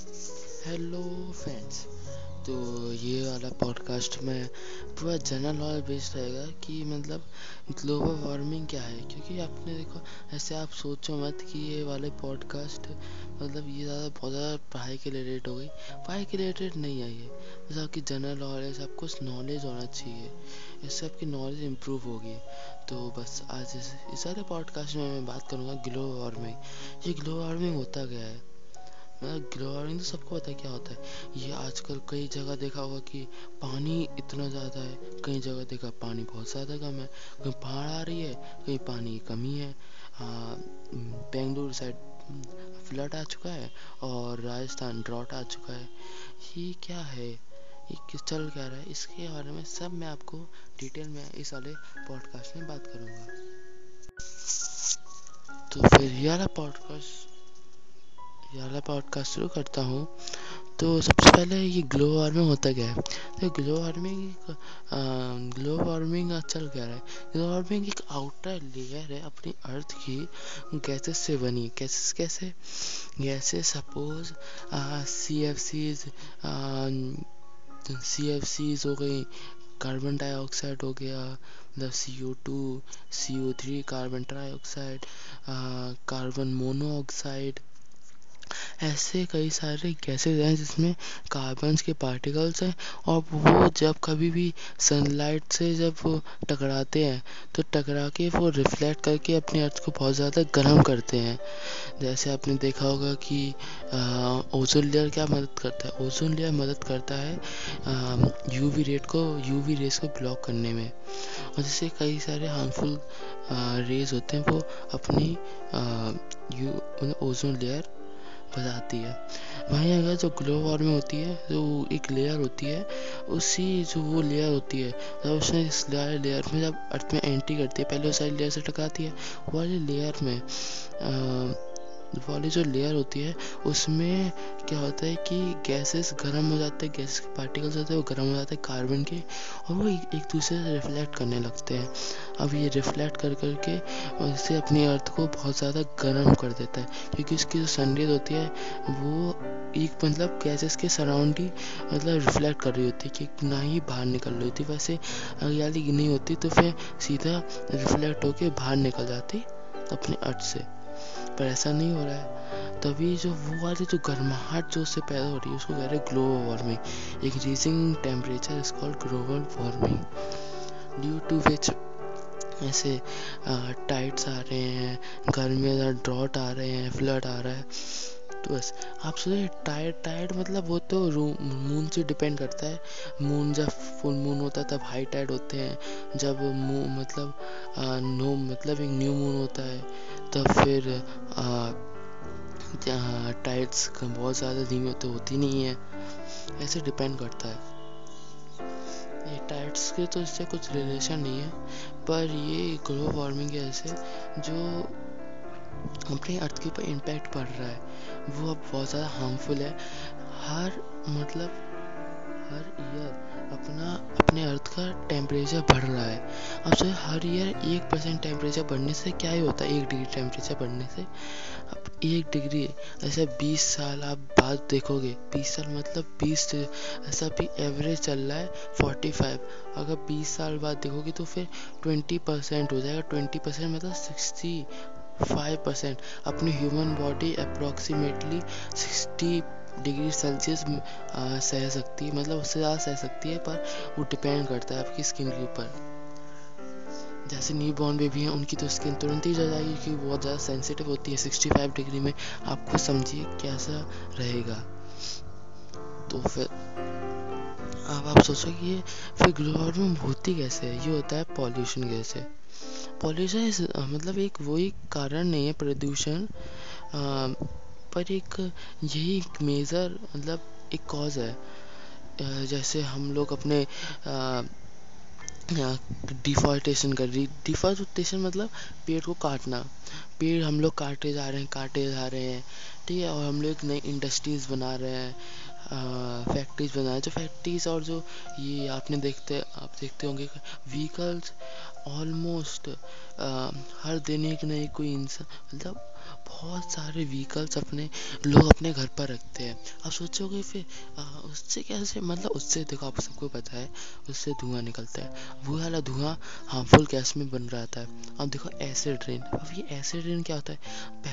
Hello friends तो ये वाला पॉडकास्ट में पूरा जनरल नॉलेज बेस्ड रहेगा कि मतलब ग्लोबल वार्मिंग क्या है। क्योंकि आपने देखो ऐसे आप सोचो मत कि ये वाले पॉडकास्ट मतलब ये ज़्यादा बहुत ज़्यादा पढ़ाई के रिलेटेड हो गई। पढ़ाई के रिलेटेड नहीं है ये। बस आपकी जनरल नॉलेज आपको नॉलेज होना चाहिए। इससे आपकी नॉलेज इम्प्रूव होगी। तो बस आज इस, सारे पॉडकास्ट में मैं बात करूँगा ग्लोबल वार्मिंग ये ग्लोबल वार्मिंग होता गया है? ग्लोबल वार्मिंग तो सबको पता है क्या होता है? ये आजकल कई जगह देखा होगा कि पानी इतना ज़्यादा है, कई जगह देखा पानी बहुत ज़्यादा कम है। कहीं पहाड़ आ रही है, कहीं पानी की कमी है। बेंगलुरु साइड फ्लड आ चुका है और राजस्थान ड्रॉट आ चुका है। ये क्या है? ये किस चल क्या रहा है? इसके बारे में सब मैं आपको डिटेल में इस वाले पॉडकास्ट में बात करूँगा। तो फिर ये वाला पॉडकास्ट ये वाला पॉडकास्ट शुरू करता हूँ। तो सबसे पहले ये ग्लो वार्मिंग होता क्या है? तो ग्लो वार्मिंग ग्लो वार्मिंग चल रहा है? ग्लो वार्मिंग एक आउटर लेयर है अपनी अर्थ की गैसेस से बनी। गैसेस कैसे? Gases suppose C F Cs C F Cs हो गई कार्बन डाइऑक्साइड हो गया मतलब C O two C O three carbon dioxide carbon monoxide ऐसे कई सारे गैसेज हैं जिसमें कार्बन के पार्टिकल्स हैं और वो जब कभी भी सनलाइट से जब टकराते हैं तो टकरा के वो रिफ्लेक्ट करके अपने अर्थ को बहुत ज़्यादा गर्म करते हैं। जैसे आपने देखा होगा कि ओजोन लेयर क्या मदद करता है? ओजोन लेयर मदद करता है यूवी रेट को यूवी रेस को ब्लॉक करने में। और जैसे कई सारे हार्मफुल रेज होते हैं, वो अपनी ओजोन लेयर बताती है। वहीं अगर जो ग्लोबल वार्मिंग होती है जो एक लेयर होती है उसी जो वो लेयर होती है जब उसने इस लेयर में जब अर्थ में एंट्री करती है पहले उस सारी लेयर से टकराती है वाली लेयर में आ, वाली जो लेयर होती है उसमें क्या होता है कि गैसेस गर्म हो जाते हैं गैस के पार्टिकल्स होते हैं वो गर्म हो जाते हैं कार्बन के और वो एक, एक दूसरे से रिफ्लेक्ट करने लगते हैं। अब ये रिफ्लेक्ट कर करके उससे अपनी अर्थ को बहुत ज़्यादा गर्म कर देता है क्योंकि उसकी जो सनरेज होती है वो एक मतलब गैसेस के सराउंडिंग मतलब रिफ्लेक्ट कर रही होती है कि ना ही बाहर निकल रही होती वैसे हरियाली नहीं होती तो फिर सीधा रिफ्लेक्ट होके बाहर निकल जाती अपने अर्थ से। पर ऐसा नहीं हो रहा है। तभी जो वो वाली जो गर्माहट जो उससे पैदा हो रही है उसको कह रहे हैं ग्लोबल वार्मिंग एक rising temperature is called global warming due to which ऐसे टाइड्स आ रहे हैं गर्मी ड्रॉट आ रहे हैं फ्लड आ रहा है। तो बस आप सोचिए टायर्ड टायर्ड मतलब वो तो मून से डिपेंड करता है। मून जब फुल मून होता है तब हाई टाइड होते हैं। जब मून मतलब आ, नो मतलब एक न्यू मून होता है। तब फिर टाइड्स बहुत ज़्यादा धीमी होते होती नहीं है। ऐसे डिपेंड करता है। ये टाइड्स के तो इससे कुछ रिलेशन नहीं है, पर ये ग्लोबल वार्मिंग की वजह से जो अपने अर्थ के ऊपर इम्पैक्ट पड़ रहा है, वो अब बहुत ज़्यादा हार्मफुल है। हर मतलब हर ईयर अपना, अपने अर्थ का टेम्परेचर बढ़ रहा है। अब जो हर ईयर एक परसेंट टेम्परेचर बढ़ने से क्या ही होता है? एक डिग्री टेम्परेचर बढ़ने से। अब एक डिग्री ऐसा बीस साल आप बाद देखोगे, बीस साल मतलब बीस, ऐसा भी एवरेज चल रहा है फोर्टी फाइव अगर बीस साल बाद देखोगे तो फिर ट्वेंटी परसेंट हो जाएगा। ट्वेंटी परसेंट मतलब सिक्सटी फाइव परसेंट अपनी human body approximately sixty degree Celsius सह सकती है मतलब उससे ज़्यादा सह सकती है, पर वो डिपेंड करता है आपकी स्किन के ऊपर। जैसे न्यू बॉर्न बेबी हैं, उनकी तो स्किन तुरंत ही जल जाएगी, क्योंकि बहुत ज़्यादा सेंसिटिव होती है। 65 डिग्री में आप खुद समझिए कैसा रहेगा। तो फिर, अब आप सोचो कि ये फिर ग्लोबल वार्मिंग होती कैसे है? ये होता है पॉल्यूशन कैसे पॉल्यूशन मतलब एक वही कारण नहीं है, प्रदूषण पर एक, यही एक मेजर मतलब एक कॉज है। जैसे हम लोग अपने डिफॉल्टेशन कर रही डिफॉल्टेशन मतलब पेड़ को काटना। पेड़ हम लोग काटे जा रहे हैं, काटे जा रहे हैं, ठीक है, और हम लोग नई इंडस्ट्रीज़ बना रहे हैं फैक्ट्रीज बना रहे हैं। जो फैक्ट्रीज और जो ये आपने देखते, आप देखते होंगे व्हीकल्स ऑलमोस्ट हर दिन एक नई कोई इंसान मतलब बहुत सारे व्हीकल्स अपने, लोग अपने घर पर रखते हैं। अब सोचोगे फिर उससे कैसे मतलब उससे देखो, आप सबको पता है, उससे धुआँ निकलता है। वो वाला धुआँ हार्मफुल गैस में बन रहता है अब देखो एसिड रेन अब ये एसिड रेन क्या होता है?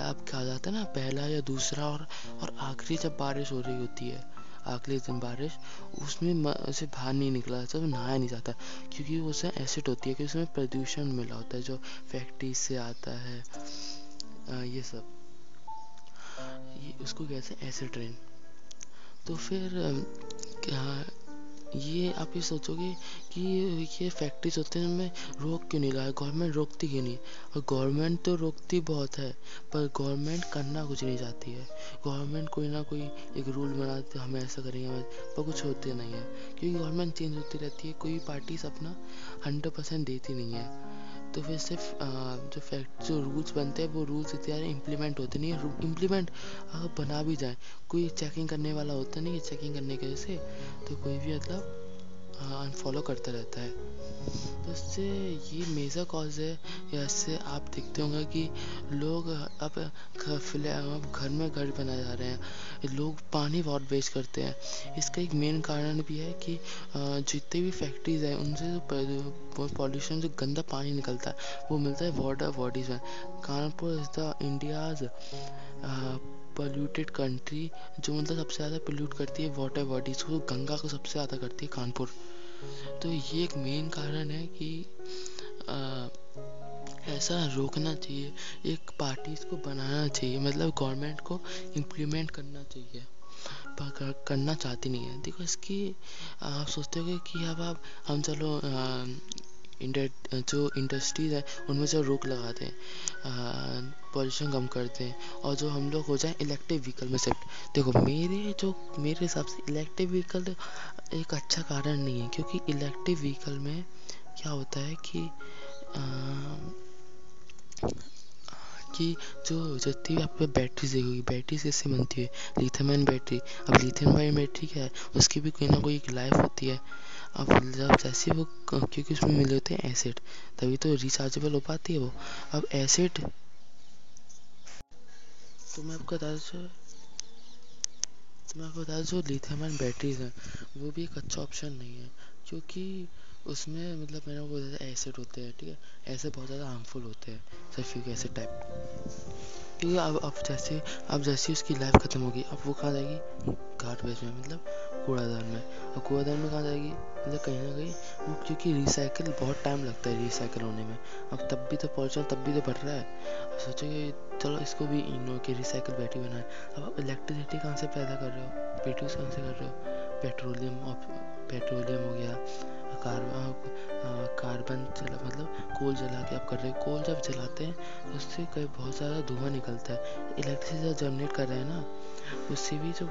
अब क्या हो जाता है ना, पहला या दूसरा और और आखिरी जब बारिश हो रही होती है, आखिरी दिन बारिश, उसमें उसे बाहर नहीं निकला जाता तो नहाया नहीं जाता। क्योंकि उसमें एसिड होती है कि उसमें प्रदूषण मिला होता है, जो फैक्ट्री से आता है। ये सब। ये, उसको कहते हैं एसिड रेन तो फिर क्या, ये आप ये सोचोगे कि ये फैक्ट्रीज होते हैं उनमें रोक क्यों नहीं रहा गवर्नमेंट रोकती क्यों नहीं? और गवर्नमेंट तो रोकती बहुत है, पर गवर्नमेंट करना कुछ नहीं चाहती है। गवर्नमेंट कोई ना कोई एक रूल बनाते, हमें ऐसा करेंगे पर कुछ होते नहीं है। क्योंकि गवर्नमेंट चेंज होती रहती है, कोई पार्टीज़ अपना हंड्रेड परसेंट देती नहीं है। तो फिर सिर्फ़ जो फैक्ट जो रूल्स बनते हैं, वो रूल्स इतने इम्प्लीमेंट होते नहीं है। इम्प्लीमेंट अगर बना भी जाए। कोई चेकिंग करने वाला होता नहीं है चेकिंग करने के वजह से। तो कोई भी मतलब अनफॉलो करता रहता है। तो इससे ये मेजर कॉज है, या इससे आप देखते होंगे कि लोग अब अब घर में घर बनाए जा रहे हैं। लोग पानी बहुत वेस्ट करते हैं। इसका एक मेन कारण भी है कि जितने भी फैक्ट्रीज हैं, उनसे जो पॉल्यूशन जो गंदा पानी निकलता है। वो मिलता है वाटर बॉडीज में। Kanpur is the India's polluted country जो मतलब सबसे ज़्यादा पोल्यूट करती है वाटर बॉडीज को गंगा को सबसे ज़्यादा करती है कानपुर। तो ये एक मेन कारण है कि आ, ऐसा रोकना चाहिए एक पार्टीज़ को बनाना चाहिए मतलब गवर्नमेंट को इम्प्लीमेंट करना चाहिए। पर करना चाहती नहीं है। देखो इसकी आप सोचते हो कि अब आप हम चलो जो इंडस्ट्रीज़ है, उनमें से रोक लगा दें पॉल्यूशन कम करते हैं, और जो हम लोग हो जाए इलेक्ट्रिक व्हीकल में शिफ्ट देखो, मेरे जो, मेरे हिसाब से इलेक्ट्रिक व्हीकल एक अच्छा कारण नहीं है, क्योंकि इलेक्ट्रिक व्हीकल में क्या होता है कि कि जो जितनी भी आपको बैटरी देखोगी बैटरी कैसे बनती है? लिथियम आयन बैटरी अब लिथियम आयन बैटरी क्या है? उसकी भी कोई ना कोई एक लाइफ होती है। अब जब जैसे वो क्योंकि उसमें मिले होते हैं एसिड तभी तो रिचार्जेबल हो पाती है वो। अब एसिड तो मैं आपको बता दूँ तो मैं आपको बता दूँ जो लिथियम आयन बैटरीज हैं, वो भी एक अच्छा ऑप्शन नहीं है, क्योंकि उसमें मतलब मैंने ज़्यादा एसिड होते हैं, ठीक है? ऐसे बहुत ज़्यादा हार्मफुल होते हैं सल्फ्यूरिक एसिड टाइप क्योंकि अब अब जैसे अब जैसे उसकी लाइफ ख़त्म होगी, अब वो कहाँ जाएगी? गार्बेज में मतलब कूड़ादान में। और कूड़ादान में कहाँ जाएगी? मतलब कहीं ना कहीं वो क्योंकि रिसाइकिल बहुत टाइम लगता है रिसाइकिल होने में। अब तब भी तो पॉल्यूशन तब भी तो बढ़ रहा है। अब सोचोगे, चलो इसको भी इनो की रिसाइकिल बैटरी बनाए अब आप इलेक्ट्रिसिटी कहाँ से पैदा कर रहे हो? बैटरीज कहाँ से कर रहे हो? पेट्रोलियम पेट्रोलियम हो गया। कार्बन कार्बन जला मतलब कोल जला के आप कर रहे हो। कोल जब जलाते हैं तो उससे कई बहुत ज़्यादा धुआँ निकलता है। इलेक्ट्रिसिटी जब जनरेट कर रहे हैं ना, उससे भी जो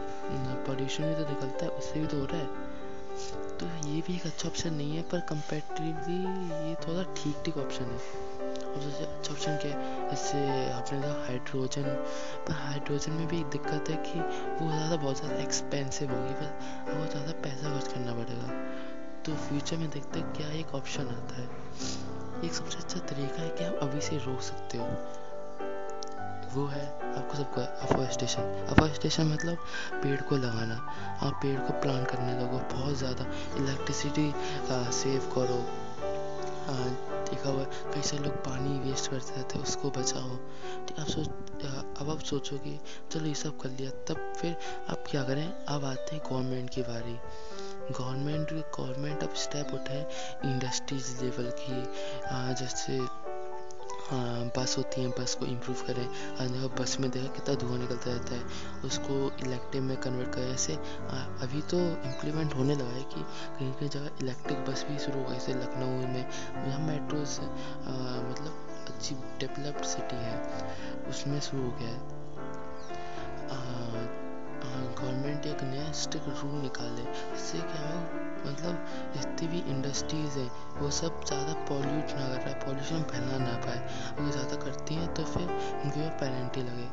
पॉल्यूशन भी तो निकलता है, उससे भी तो हो रहा है। तो ये भी एक अच्छा ऑप्शन नहीं है, पर कंपेरेटिवली ये थोड़ा ठीक ठीक ऑप्शन है। और सबसे अच्छा ऑप्शन क्या है? इससे आपने कहा हाइड्रोजन पर हाइड्रोजन में भी एक दिक्कत है कि वो ज़्यादा, बहुत ज़्यादा एक्सपेंसिव होगी, पर बहुत ज़्यादा पैसा खर्च करना पड़ेगा। तो फ्यूचर में देखते हैं क्या एक ऑप्शन आता है। एक सबसे अच्छा तरीका है कि आप अभी से रोक सकते हो। वो है आपको सबको अफॉरेस्टेशन अफॉरेस्टेशन मतलब पेड़ को लगाना आप पेड़ को प्लांट करने लगो। बहुत ज़्यादा इलेक्ट्रिसिटी सेव करो। देखा हुआ कई सारे लोग पानी वेस्ट करते रहते हैं, उसको बचाओ। ठीक आप सोच अब आप सोचोगे, चलो ये सब कर लिया, तब फिर आप क्या करें? अब आते हैं गवर्नमेंट की बारी। गवर्नमेंट गवर्नमेंट अब स्टेप उठाए इंडस्ट्रीज़ लेवल की। जैसे बस होती है बस को इम्प्रूव करें। देखो बस में देखा कितना धुआँ निकलता रहता है। उसको इलेक्ट्रिक में कन्वर्ट करें। ऐसे अभी तो इम्प्लीमेंट होने लगा है कि कहीं कहीं जगह इलेक्ट्रिक बस भी शुरू हुआ जैसे लखनऊ में, यहाँ मेट्रो मतलब अच्छी डेवलप्ड सिटी है। उसमें शुरू हो गया है। गवर्नमेंट एक नया स्ट्रिक्ट रूल निकाले इससे क्या है मतलब जितनी भी इंडस्ट्रीज़ हैं, वो सब ज़्यादा पॉल्यूट ना कर पाए पॉल्यूशन फैला ना पाए। अगर ज़्यादा करती हैं तो फिर उनके पेनल्टी लगे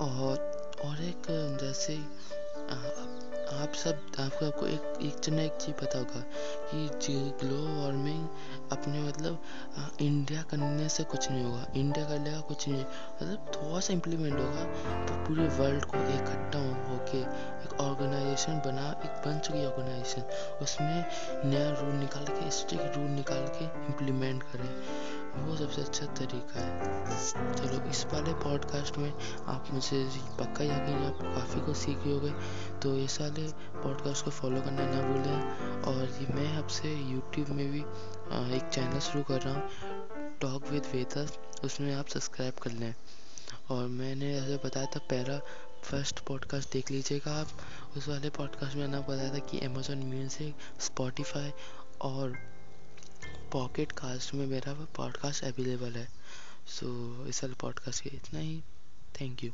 और और एक, जैसे आप सब, आपको आपको एक एक चना एक चीज़ पता होगा कि ग्लोबल वार्मिंग अपने मतलब इंडिया करने से कुछ नहीं होगा। इंडिया कर लेगा कुछ नहीं मतलब थोड़ा सा इम्प्लीमेंट होगा तो पूरे वर्ल्ड को इकट्ठा होके एक ऑर्गेनाइजेशन बना, एक बन चुकी ऑर्गेनाइजेशन उसमें नया रूल निकाल के स्ट्रिक्ट रूल निकाल के इम्प्लीमेंट करें। वो सबसे अच्छा तरीका है। चलो, इस वाले पॉडकास्ट में आप मुझे पक्का यकीन आप काफ़ी कुछ सीखे हो होगे। तो इस वाले पॉडकास्ट को फॉलो करना ना भूलें। और मैं आपसे यूट्यूब में भी एक चैनल शुरू कर रहा हूँ टॉक विद वेदर उसमें आप सब्सक्राइब कर लें। और मैंने ऐसे बताया था पहला फ़र्स्ट पॉडकास्ट देख लीजिएगा आप। उस वाले पॉडकास्ट में ना बताया था कि अमेजोन म्यूज़िक स्पॉटिफाई और पॉकेट कास्ट में मेरा पॉडकास्ट अवेलेबल है। सो so, इस वाले पॉडकास्ट के इतना ही। Thank you